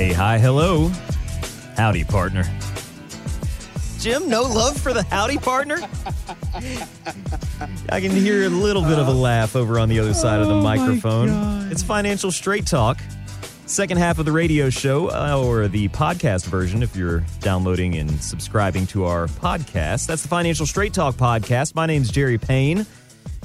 Hey, hi, hello. Howdy, partner. Jim, no love for the howdy partner? I can hear a little bit of a laugh over on the other side of the Oh, microphone. It's Financial Straight Talk, second half of the radio show, uh, or the podcast version if you're downloading and subscribing to our podcast. That's the Financial Straight Talk podcast. My name's Jerry Payne.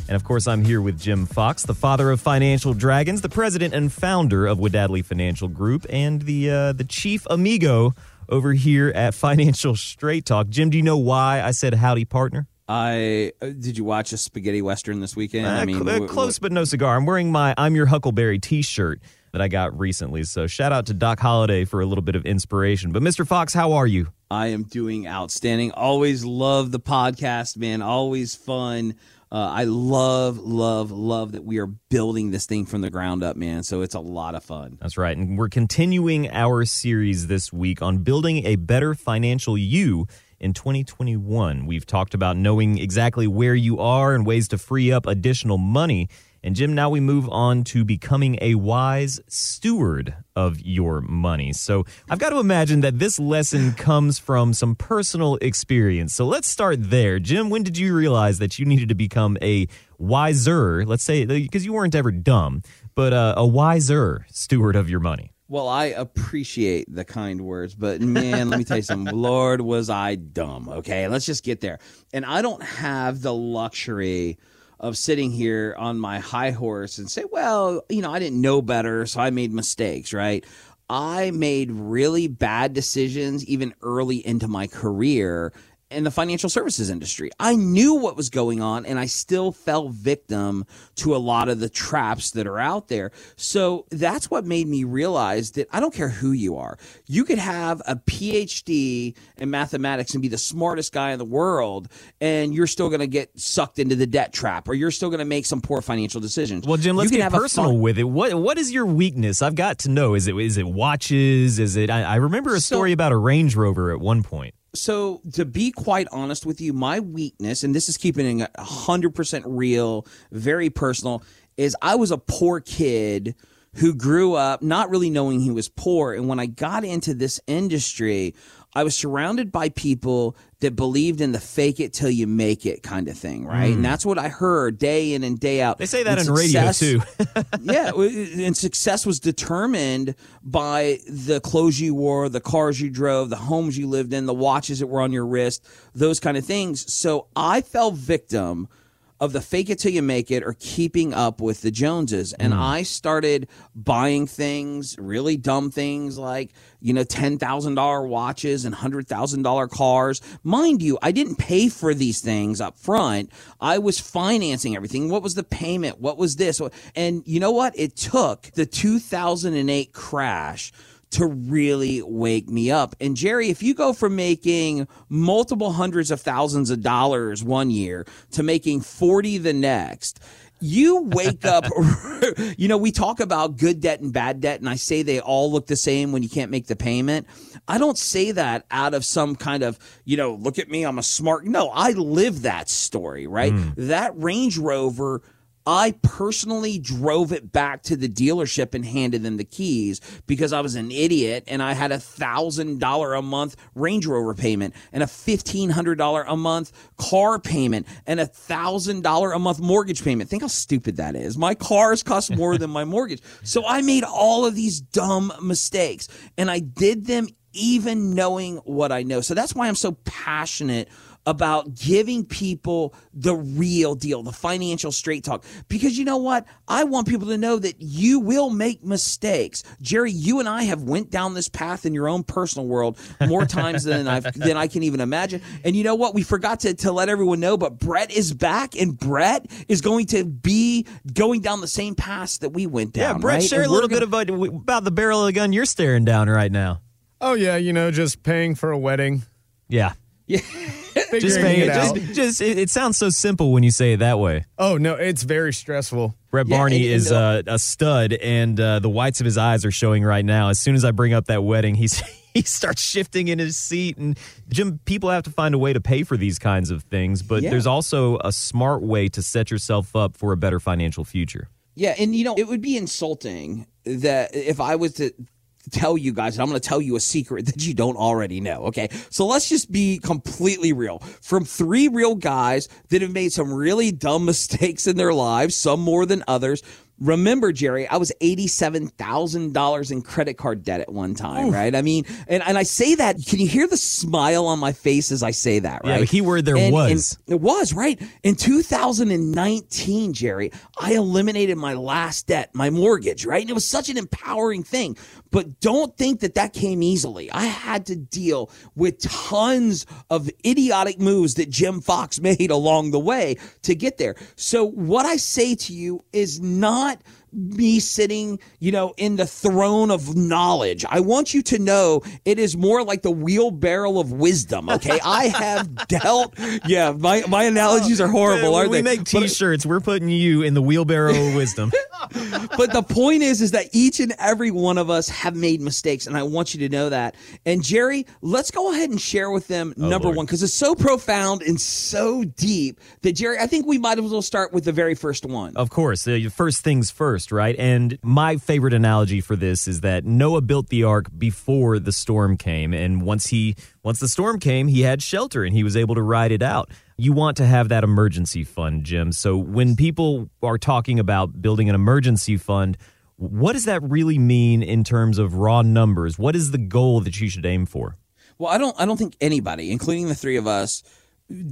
And of course, I'm here with Jim Fox, the father of Financial Dragons, the president and founder of Wadadley Financial Group, and the uh, the chief amigo over here at Financial Straight Talk. Jim, do you know why I said howdy, partner? I uh, did you watch a spaghetti western this weekend? Uh, I mean, cl- uh, close but no cigar. I'm wearing my I'm Your Huckleberry T-shirt that I got recently. So shout out to Doc Holliday for a little bit of inspiration. But Mr. Fox, how are you? I am doing outstanding. Always love the podcast, man. Always fun. Uh, I love, love, love that we are building this thing from the ground up, man. So it's a lot of fun. That's right. And we're continuing our series this week on building a better financial you in 2021. We've talked about knowing exactly where you are and ways to free up additional money. And Jim, now we move on to becoming a wise steward of your money. So I've got to imagine that this lesson comes from some personal experience. So let's start there. Jim, when did you realize that you needed to become a wiser, let's say, because you weren't ever dumb, but uh, a wiser steward of your money? Well, I appreciate the kind words, but man, let me tell you something. Lord, was I dumb. Okay, let's just get there. And I don't have the luxury of sitting here on my high horse and say, well, you know, I didn't know better, so I made mistakes, right? I made really bad decisions even early into my career in the financial services industry. I knew what was going on and I still fell victim to a lot of the traps that are out there. So that's what made me realize that I don't care who you are. You could have a PhD in mathematics and be the smartest guy in the world and you're still going to get sucked into the debt trap or you're still going to make some poor financial decisions. Well, Jim, let's get personal fun- with it. What what is your weakness? I've got to know. Is it is it watches? Is it? I, I remember a So- story about a Range Rover at one point. So to be quite honest with you, my weakness, and this is keeping it hundred percent real, very personal, is I was a poor kid who grew up not really knowing he was poor. And when I got into this industry, I was surrounded by people that believed in the fake it till you make it kind of thing, right? And hmm. that's what I heard day in and day out. They say that And in radio too. yeah, and success was determined by the clothes you wore, the cars you drove, the homes you lived in, the watches that were on your wrist, those kind of things. So I fell victim of the fake it till you make it or keeping up with the Joneses. And hmm. I started buying things, really dumb things like, you know, $10,000 watches and $100,000 cars. Mind you, I didn't pay for these things up front. I was financing everything. What was the payment? What was this? And you know what? It took the 2008 crash to really wake me up. And Jerry, if you go from making multiple hundreds of thousands of dollars one year to making 40 the next, you wake up, you know, we talk about good debt and bad debt, and I say they all look the same when you can't make the payment. I don't say that out of some kind of, you know, look at me, I'm a smart. No, I live that story, right? Hmm. That Range Rover I personally drove it back to the dealership and handed them the keys because I was an idiot and I had a thousand dollar a month Range Rover payment and a fifteen hundred dollar a month car payment and a thousand dollar a month mortgage payment. Think how stupid that is. My cars cost more than my mortgage. So I made all of these dumb mistakes and I did them even knowing what I know. So that's why I'm so passionate about giving people the real deal, the financial straight talk. Because you know what? I want people to know that you will make mistakes. Jerry, you and I have went down this path in your own personal world more times than I've than I can even imagine. And you know what? We forgot to, to let everyone know, but Brett is back and Brett is going to be going down the same path that we went down. yeah. Brett, right? share And a little gonna- bit about about the barrel of the gun you're staring down right now. Oh yeah, you know, just paying for a wedding. Yeah, Yeah. just Figuring it it. out. Just, just it, it sounds so simple when you say it that way. Oh no, it's very stressful. Brett Yeah, Barney and- and, is uh, uh, a stud, and uh, the whites of his eyes are showing right now. As soon as I bring up that wedding, he's he starts shifting in his seat. And Jim, people have to find a way to pay for these kinds of things, but Yeah. there's also a smart way to set yourself up for a better financial future. Yeah, and you know, it would be insulting that if I was to tell you guys, I'm going to tell you a secret that you don't already know. Okay. So let's just be completely real. From three real guys that have made some really dumb mistakes in their lives, some more than others. Remember, Jerry, I was $87,000 in credit card debt at one time, Oof. right? I mean, and, and I say that, can you hear the smile on my face as I say that, right? Yeah, the key word there and, was. And it was, right? In 2019, Jerry, I eliminated my last debt, my mortgage, right? And it was such an empowering thing. But don't think that that came easily. I had to deal with tons of idiotic moves that Jim Fox made along the way to get there. So what I say to you is not not me sitting, you know, in the throne of knowledge. I want you to know it is more like the wheelbarrow of wisdom. Okay, I have dealt. Yeah, my my analogies are oh, horrible, when aren't they? we make T-shirts. But, we're putting you in the wheelbarrow of wisdom. but the point is, is that each and every one of us have made mistakes, and I want you to know that. And Jerry, let's go ahead and share with them oh, number Lord. one because it's so profound and so deep that Jerry, I think we might as well start with the very first one. Of course, the first things first, right? And my favorite analogy for this is that Noah built the ark before the storm came, and once he once the storm came, he had shelter and he was able to ride it out you want to have that emergency fund, Jim. So when people are talking about building an emergency fund, what does that really mean in terms of raw numbers? What is the goal that you should aim for? Well, I don't I don't think anybody, including the three of us,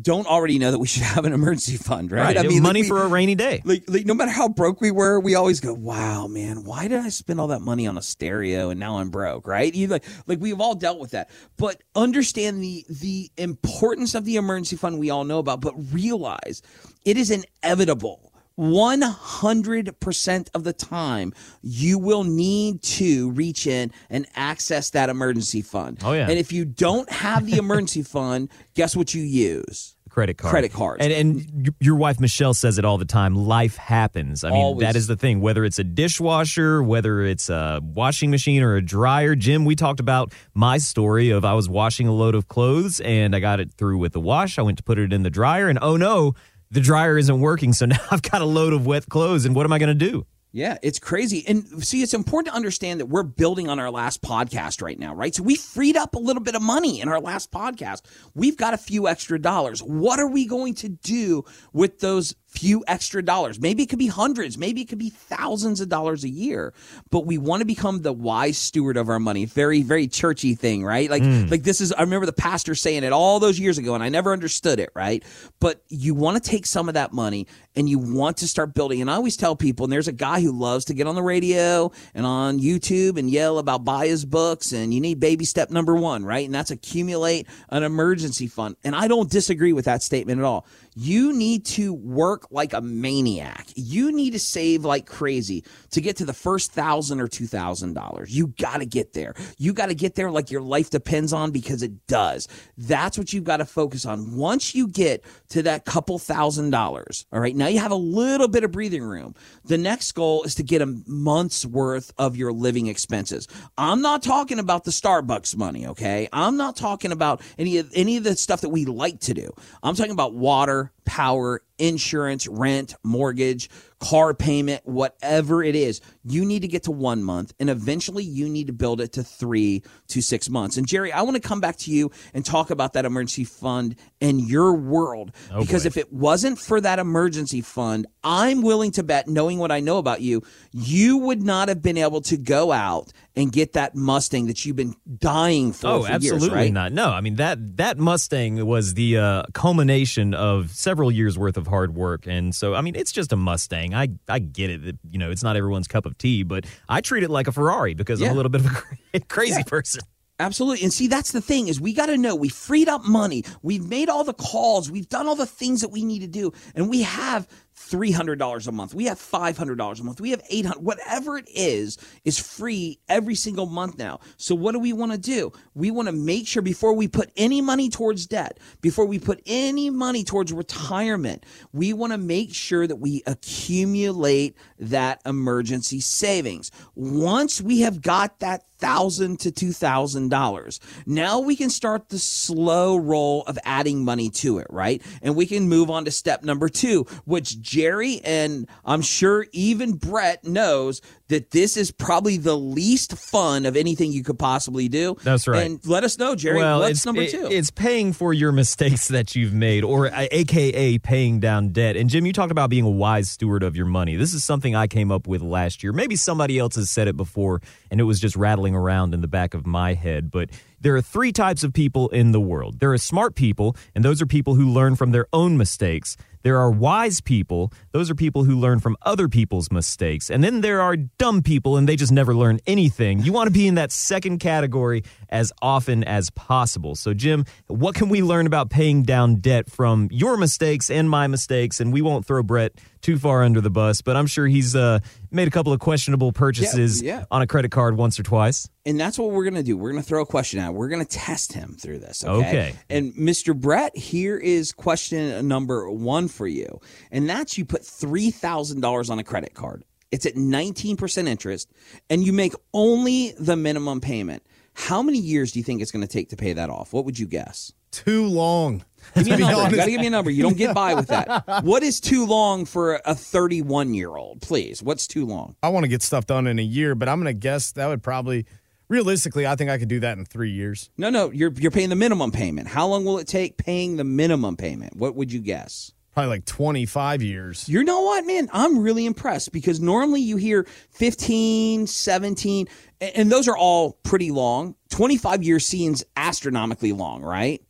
don't already know that we should have an emergency fund, right? right. I mean, money like we, for a rainy day. Like, like, no matter how broke we were, we always go, "Wow, man, why did I spend all that money on a stereo and now I'm broke?" Right? You like, like we've all dealt with that. But understand the the importance of the emergency fund we all know about, but realize it is inevitable 100% of the time, you will need to reach in and access that emergency fund. Oh, yeah. And if you don't have the emergency fund, guess what you use? credit card. Credit cards. And and your wife Michelle says it all the time. Life happens. I mean, Always. that is the thing. Whether it's a dishwasher, whether it's a washing machine or a dryer. Jim, we talked about my story of I was washing a load of clothes and I got it through with the wash. I went to put it in the dryer and oh no, the dryer isn't working. So now I've got a load of wet clothes, and what am I going to do? Yeah, it's crazy. And see, it's important to understand that we're building on our last podcast right now, right? So we freed up a little bit of money in our last podcast. We've got a few extra dollars. What are we going to do with those few extra dollars. Maybe it could be hundreds, maybe it could be thousands of dollars a year. But we want to become the wise steward of our money. Very, very churchy thing, right? Like, mm. like this is. I remember the pastor saying it all those years ago, and I never understood it, right? But you want to take some of that money and you want to start building. And I always tell people, and there's a guy who loves to get on the radio and on YouTube and yell about buy his books, and you need baby step number one, right? And that's accumulate an emergency fund. And I don't disagree with that statement at all. You need to work like a maniac. You need to save like crazy to get to the first thousand or two thousand dollars. You got to get there. You got to get there like your life depends on because it does. That's what you've got to focus on. Once you get to that couple thousand dollars, all right, now you have a little bit of breathing room. The next goal is to get a month's worth of your living expenses. I'm not talking about the Starbucks money, okay? I'm not talking about any of any of the stuff that we like to do. I'm talking about water power, insurance, rent, mortgage, car payment, whatever it is, you need to get to one month and eventually you need to build it to three to six months. And Jerry, I want to come back to you and talk about that emergency fund in your world. Oh because boy. if it wasn't for that emergency fund, I'm willing to bet, knowing what I know about you, you would not have been able to go out and get that Mustang that you've been dying for. Oh, for absolutely years, right? not. No, I mean that that Mustang was the uh, culmination of several years worth of hard work, and so I mean it's just a Mustang. I I get it. That, you know, it's not everyone's cup of tea, but I treat it like a Ferrari because yeah. I'm a little bit of a crazy yeah. person. Absolutely. And see, that's the thing is we got to know we freed up money. We've made all the calls. We've done all the things that we need to do. And we have $300 a month. We have $500 a month. We have 800 whatever it is is free every single month now. So what do we want to do? We want to make sure before we put any money towards debt, before we put any money towards retirement, we want to make sure that we accumulate that emergency savings. Once we have got that thousand to two thousand dollars. Now we can start the slow roll of adding money to it, right? And we can move on to step number two, which Jerry and I'm sure even Brett knows that this is probably the least fun of anything you could possibly do. That's right. And let us know, Jerry, well, what's number it- two? it's paying for your mistakes that you've made, or uh, AKA paying down debt. And Jim, you talked about being a wise steward of your money. This is something I came up with last year. Maybe somebody else has said it before, and it was just rattling around in the back of my head. But there are three types of people in the world there are smart people, and those are people who learn from their own mistakes. There are wise people. Those are people who learn from other people's mistakes. And then there are dumb people, and they just never learn anything. You want to be in that second category as often as possible. So, Jim, what can we learn about paying down debt from your mistakes and my mistakes? And we won't throw Brett too far under the bus, but I'm sure he's uh, made a couple of questionable purchases yeah. on a credit card once or twice. and that's what we're going to do. We're going to throw a question out. We're going to test him through this. Okay? Okay. And Mr. Brett, here is question number one for you. And that's you put $3,000 on a credit card. It's at 19% interest, and you make only the minimum payment. How many years do you think it's going to take to pay that off? What would you guess? Too long. Give me a number. You got to give me a number. You don't get by with that. What is too long for a 31 year old? Please. What's too long? I want to get stuff done in a year, but I'm going to guess that would probably, realistically, I think I could do that in three years. No, no. You're you're paying the minimum payment. How long will it take paying the minimum payment? What would you guess? Probably like 25 years. You know what, man? I'm really impressed because normally you hear 15, 17, and those are all pretty long. 25 years seems astronomically long, right?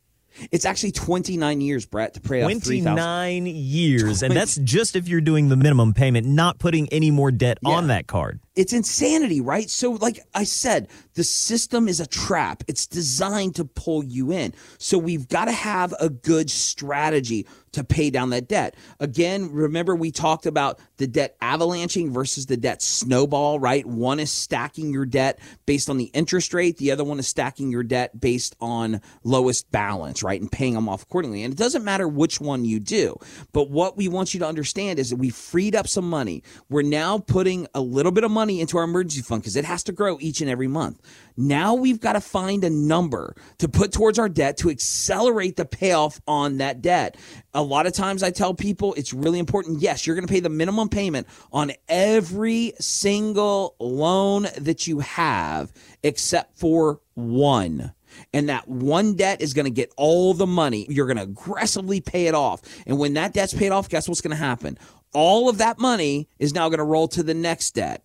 It's actually 29 years, Brett, to pay off 3,000. 29 years. And that's just if you're doing the minimum payment, not putting any more debt on that card. It's insanity, right? So, like I said, the system is a trap. It's designed to pull you in. So, we've got to have a good strategy to pay down that debt. Again, remember we talked about the debt avalanching versus the debt snowball, right? One is stacking your debt based on the interest rate, the other one is stacking your debt based on lowest balance, right? And paying them off accordingly. And it doesn't matter which one you do. But what we want you to understand is that we freed up some money. We're now putting a little bit of money into our emergency fund because it has to grow each and every month. Now we've got to find a number to put towards our debt to accelerate the payoff on that debt. A lot of times I tell people it's really important. Yes, you're going to pay the minimum payment on every single loan that you have except for one. And that one debt is going to get all the money. You're going to aggressively pay it off. And when that debt's paid off, guess what's going to happen? All of that money is now going to roll to the next debt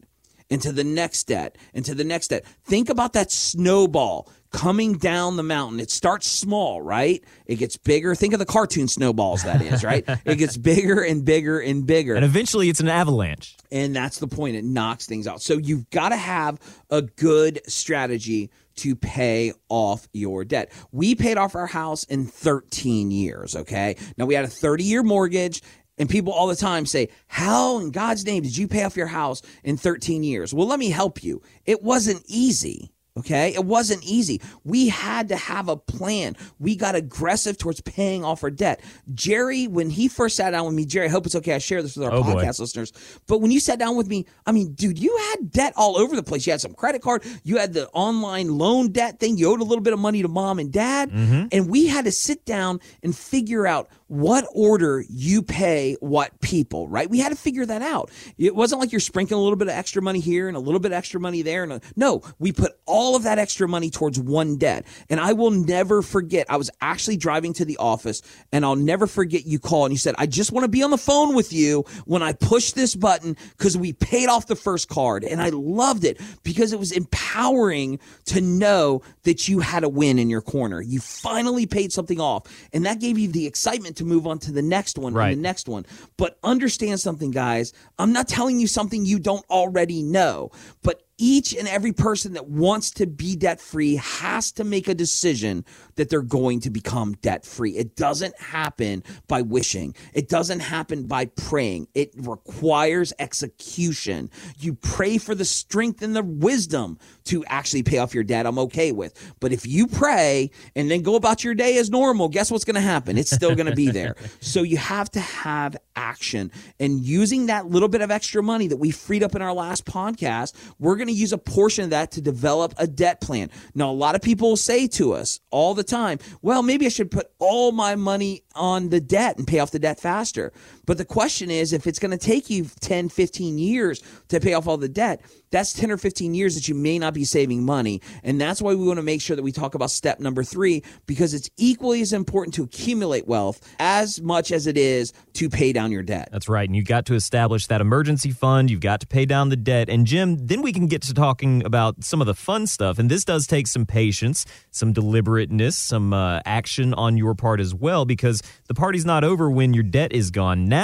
into the next debt, into the next debt. Think about that snowball coming down the mountain. It starts small, right? It gets bigger. Think of the cartoon snowballs, that is, right? it gets bigger and bigger and bigger. And eventually it's an avalanche. And that's the point. It knocks things out. So you've got to have a good strategy to pay off your debt. We paid off our house in 13 years, okay? Now we had a 30 year mortgage. And people all the time say, How in God's name did you pay off your house in 13 years? Well, let me help you. It wasn't easy. Okay. It wasn't easy. We had to have a plan. We got aggressive towards paying off our debt. Jerry, when he first sat down with me, Jerry, I hope it's okay. I share this with our Oh, boy. podcast listeners. But when you sat down with me, I mean, dude, you had debt all over the place. You had some credit card, you had the online loan debt thing, you owed a little bit of money to mom and dad. Mm-hmm. And we had to sit down and figure out what order you pay what people, right? We had to figure that out. It wasn't like you're sprinkling a little bit of extra money here and a little bit of extra money there. And a, no, we put all of that extra money towards one debt. And I will never forget. I was actually driving to the office, and I'll never forget you called and you said, "I just want to be on the phone with you when I push this button because we paid off the first card." And I loved it because it was empowering to know that you had a win in your corner. You finally paid something off, and that gave you the excitement to move on to the next one Right. and the next one. But understand something, guys. I'm not telling you something you don't already know, but each and every person that wants to be debt free has to make a decision that they're going to become debt free. It doesn't happen by wishing, it doesn't happen by praying. It requires execution. You pray for the strength and the wisdom to actually pay off your debt. I'm okay with. But if you pray and then go about your day as normal, guess what's going to happen? It's still going to be there. So you have to have action. And using that little bit of extra money that we freed up in our last podcast, we're going to use a portion of that to develop a debt plan. Now, a lot of people say to us all the time, well, maybe I should put all my money on the debt and pay off the debt faster. But the question is, if it's going to take you 10, 15 years to pay off all the debt, that's 10 or 15 years that you may not be saving money. And that's why we want to make sure that we talk about step number three, because it's equally as important to accumulate wealth as much as it is to pay down your debt. That's right. And you've got to establish that emergency fund. You've got to pay down the debt. And Jim, then we can get to talking about some of the fun stuff. And this does take some patience, some deliberateness, some uh, action on your part as well, because the party's not over when your debt is gone. Now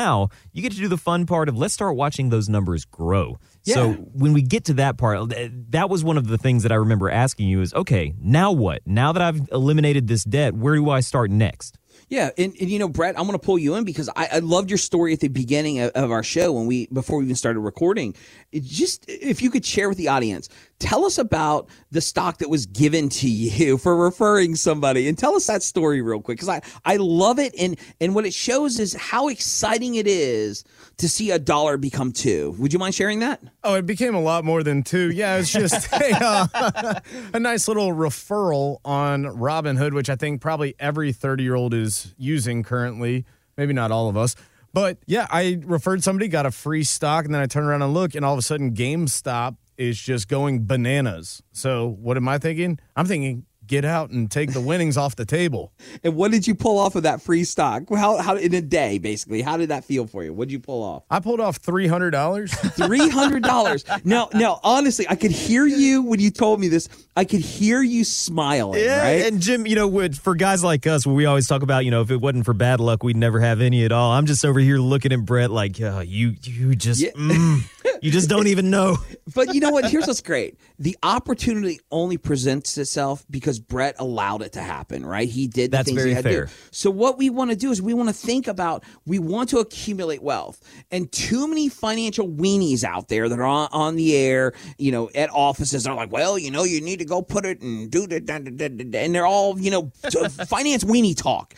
you get to do the fun part of let's start watching those numbers grow. So when we get to that part, that was one of the things that I remember asking you is, okay, now what? Now that I've eliminated this debt, where do I start next? Yeah, and, and you know, Brett, I'm going to pull you in because I, I loved your story at the beginning of, of our show when we before we even started recording. It just if you could share with the audience, tell us about the stock that was given to you for referring somebody, and tell us that story real quick because I I love it, and and what it shows is how exciting it is to see a dollar become two. Would you mind sharing that? Oh, it became a lot more than two. Yeah, it's just a, uh, a nice little referral on Robinhood, which I think probably every 30 year old is using currently. Maybe not all of us. But yeah, I referred somebody, got a free stock, and then I turn around and look, and all of a sudden GameStop is just going bananas. So what am I thinking? I'm thinking, get out and take the winnings off the table. And what did you pull off of that free stock? How how in a day basically? How did that feel for you? What did you pull off? I pulled off $300. Three hundred dollars. now, now, honestly, I could hear you when you told me this. I could hear you smiling. right? and Jim, you know, would for guys like us, we always talk about, you know, if it wasn't for bad luck, we'd never have any at all. I'm just over here looking at Brett like, oh, you, you just, Yeah. mm, you just don't even know. but you know what? Here's what's great. The opportunity only presents itself because Brett allowed it to happen, right? He did the That's things very he had fair. to do. So what we want to do is we want to think about we want to accumulate wealth. And too many financial weenies out there that are on, on the air, you know, at offices are like, well, you know, you need to go put it and do da," and they're all, you know, finance weenie talk.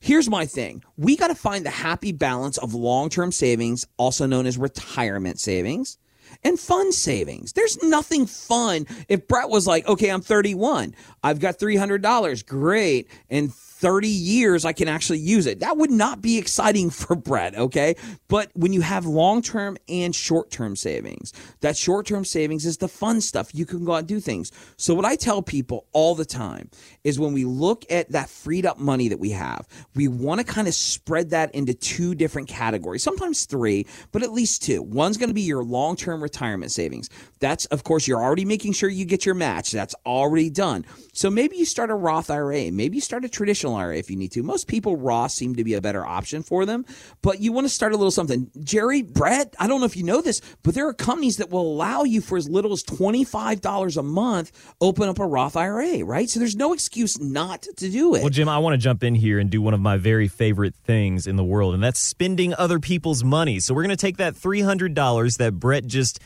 Here's my thing. We got to find the happy balance of long-term savings, also known as retirement savings and fun savings. There's nothing fun if Brett was like, okay, I'm 31. I've got $300. Great. In 30 years, I can actually use it. That would not be exciting for Brett, okay? But when you have long term and short term savings, that short term savings is the fun stuff. You can go out and do things. So, what I tell people all the time is when we look at that freed up money that we have, we want to kind of spread that into two different categories, sometimes three, but at least two. One's going to be your long term retirement savings. That's, of course, you're already making sure you get your match. That's already done. So maybe you start a Roth IRA. Maybe you start a traditional If you need to. Most people, Roth seem to be a better option for them, but you want to start a little something. Jerry, Brett, I don't know if you know this, but there are companies that will allow you for as little as $25 a month open up a Roth IRA, right? So there's no excuse not to do it. Well, Jim, I want to jump in here and do one of my very favorite things in the world, and that's spending other people's money. So we're going to take that $300 that Brett just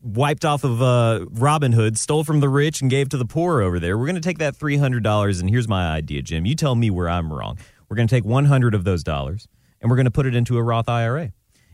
wiped off of uh, Robin Hood, stole from the rich, and gave to the poor over there. We're going to take that $300, and here's my idea, Jim. You tell me where I'm wrong. We're going to take 100 of those dollars, and we're going to put it into a Roth IRA.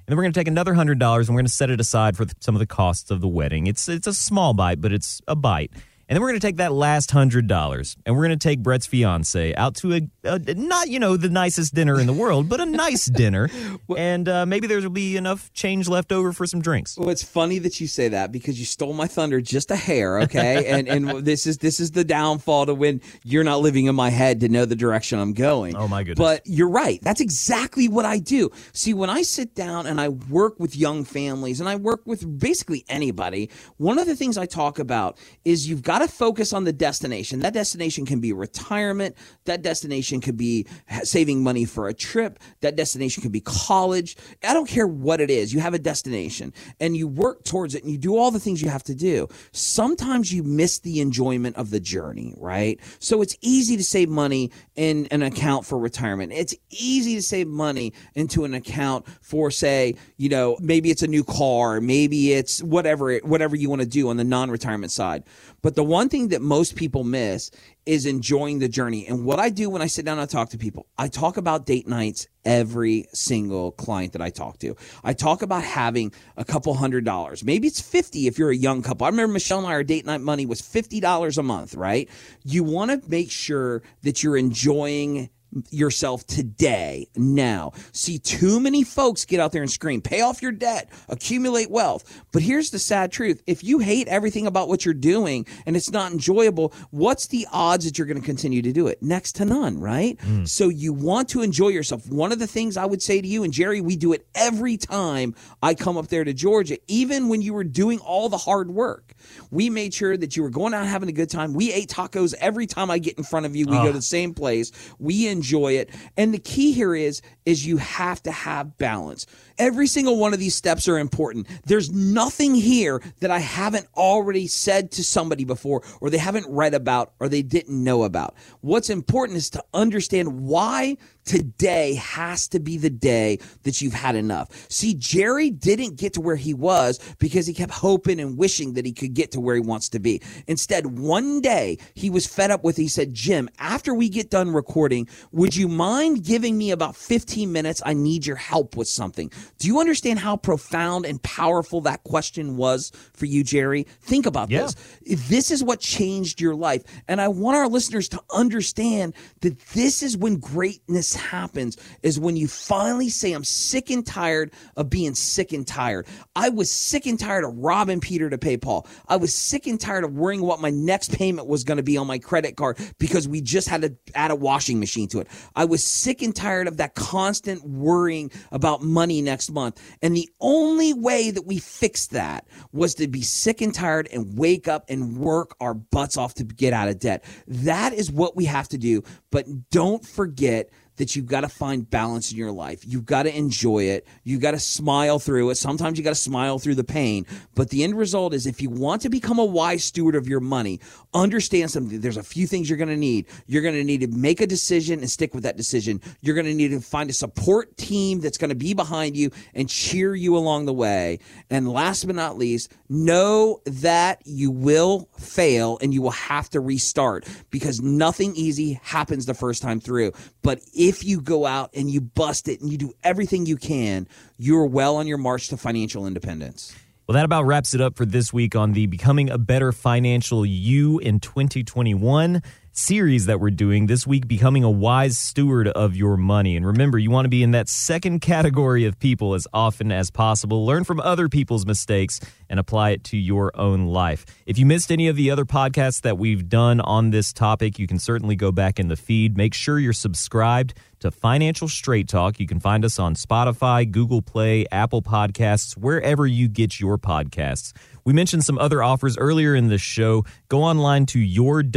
And then we're going to take another hundred dollars and we're going to set it aside for th- some of the costs of the wedding. It's it's a small bite, but it's a bite. And then we're going to take that last hundred dollars and we're going to take Brett's fiance out to a, a not you know the nicest dinner in the world, but a nice dinner. And uh, maybe there will be enough change left over for some drinks. Well, it's funny that you say that because you stole my thunder just a hair, okay? and and this is this is the downfall to when you're not living in my head to know the direction I'm going. Oh, my goodness. But you're right. That's exactly what I do. See, when I sit down and I work with young families and I work with basically anybody, one of the things I talk about is you've got to focus on the destination. That destination can be retirement. That destination could be saving money for a trip. That destination could be college. I don't care what it is. You have a destination and you work towards it and you do all the things you have to do. Sometimes you miss the enjoyment of the journey, right? So it's easy to save money in an account for retirement. It's easy to save money into an account for say, you know, maybe it's a new car, maybe it's whatever whatever you want to do on the non-retirement side. But the the one thing that most people miss is enjoying the journey. And what I do when I sit down and talk to people, I talk about date nights every single client that I talk to. I talk about having a couple hundred dollars. Maybe it's 50 if you're a young couple. I remember Michelle and I, our date night money was $50 a month, right? You want to make sure that you're enjoying yourself today, now. See, too many folks get out there and scream, pay off your debt, accumulate wealth. But here's the sad truth if you hate everything about what you're doing and it's not enjoyable, what's the odds that you're going to continue to do it? Next to none, right? Mm. So you want to enjoy yourself. One of the things I would say to you, and Jerry, we do it every time I come up there to Georgia, even when you were doing all the hard work. We made sure that you were going out having a good time. We ate tacos every time I get in front of you. We oh. go to the same place. We enjoy it. And the key here is is you have to have balance. Every single one of these steps are important. There's nothing here that I haven't already said to somebody before or they haven't read about or they didn't know about. What's important is to understand why today has to be the day that you've had enough. See, Jerry didn't get to where he was because he kept hoping and wishing that he could get to where he wants to be. Instead, one day he was fed up with, he said, Jim, after we get done recording, would you mind giving me about 15 minutes? I need your help with something. Do you understand how profound and powerful that question was for you, Jerry? Think about yeah. this. This is what changed your life. And I want our listeners to understand that this is when greatness happens is when you finally say, I'm sick and tired of being sick and tired. I was sick and tired of robbing Peter to pay Paul. I was sick and tired of worrying what my next payment was going to be on my credit card because we just had to add a washing machine to it. I was sick and tired of that constant worrying about money next month. And the only way that we fixed that was to be sick and tired and wake up and work our butts off to get out of debt. That is what we have to do. But don't forget that you've got to find balance in your life. You've got to enjoy it. You've got to smile through it. Sometimes you got to smile through the pain. But the end result is if you want to become a wise steward of your money, understand something. There's a few things you're going to need. You're going to need to make a decision and stick with that decision. You're going to need to find a support team that's going to be behind you and cheer you along the way. And last but not least, know that you will fail and you will have to restart because nothing easy happens the first time through. But if you go out and you bust it and you do everything you can, you're well on your march to financial independence. Well, that about wraps it up for this week on the Becoming a Better Financial You in 2021 series that we're doing this week, Becoming a Wise Steward of Your Money. And remember, you want to be in that second category of people as often as possible. Learn from other people's mistakes and apply it to your own life. If you missed any of the other podcasts that we've done on this topic, you can certainly go back in the feed. Make sure you're subscribed to Financial Straight Talk. You can find us on Spotify, Google Play, Apple Podcasts, wherever you get your podcasts. We mentioned some other offers earlier in the show. Go online to yourwfg.com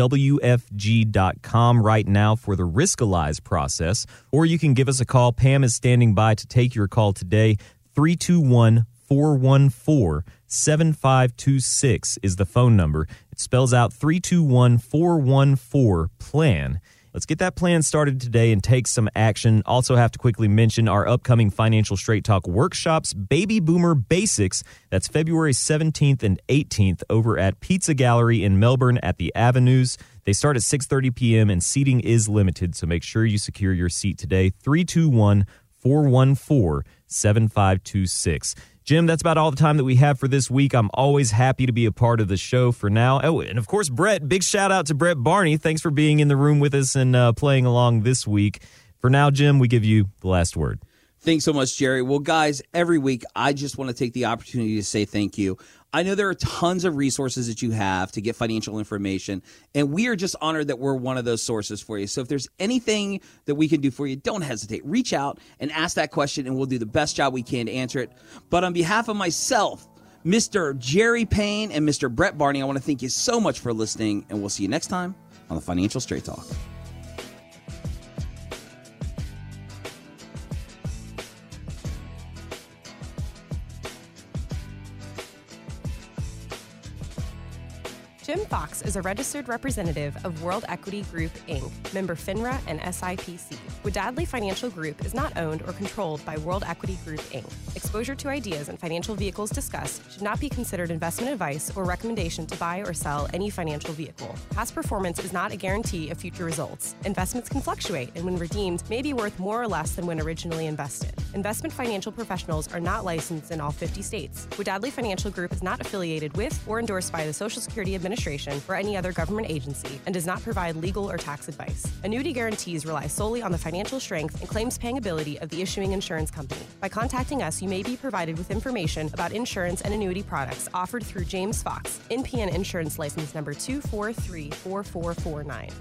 right now for the Riskalyze process, or you can give us a call. Pam is standing by to take your call today. 321 414 7526 is the phone number. It spells out 321 414 PLAN. Let's get that plan started today and take some action. Also, have to quickly mention our upcoming Financial Straight Talk workshops, Baby Boomer Basics. That's February 17th and 18th over at Pizza Gallery in Melbourne at the Avenues. They start at 6:30 p.m. and seating is limited, so make sure you secure your seat today. 321 414 7526. Jim, that's about all the time that we have for this week. I'm always happy to be a part of the show for now. Oh, and of course, Brett, big shout out to Brett Barney. Thanks for being in the room with us and uh, playing along this week. For now, Jim, we give you the last word. Thanks so much, Jerry. Well, guys, every week I just want to take the opportunity to say thank you. I know there are tons of resources that you have to get financial information, and we are just honored that we're one of those sources for you. So if there's anything that we can do for you, don't hesitate. Reach out and ask that question, and we'll do the best job we can to answer it. But on behalf of myself, Mr. Jerry Payne, and Mr. Brett Barney, I want to thank you so much for listening, and we'll see you next time on the Financial Straight Talk. Fox is a registered representative of World Equity Group, Inc., member FINRA and SIPC. Wadadley Financial Group is not owned or controlled by World Equity Group, Inc. Exposure to ideas and financial vehicles discussed should not be considered investment advice or recommendation to buy or sell any financial vehicle. Past performance is not a guarantee of future results. Investments can fluctuate and, when redeemed, may be worth more or less than when originally invested. Investment financial professionals are not licensed in all 50 states. Wadadley Financial Group is not affiliated with or endorsed by the Social Security Administration or any other government agency and does not provide legal or tax advice. Annuity guarantees rely solely on the financial strength and claims paying ability of the issuing insurance company. By contacting us, you may be provided with information about insurance and annuity products offered through James Fox, NPN Insurance License Number 2434449.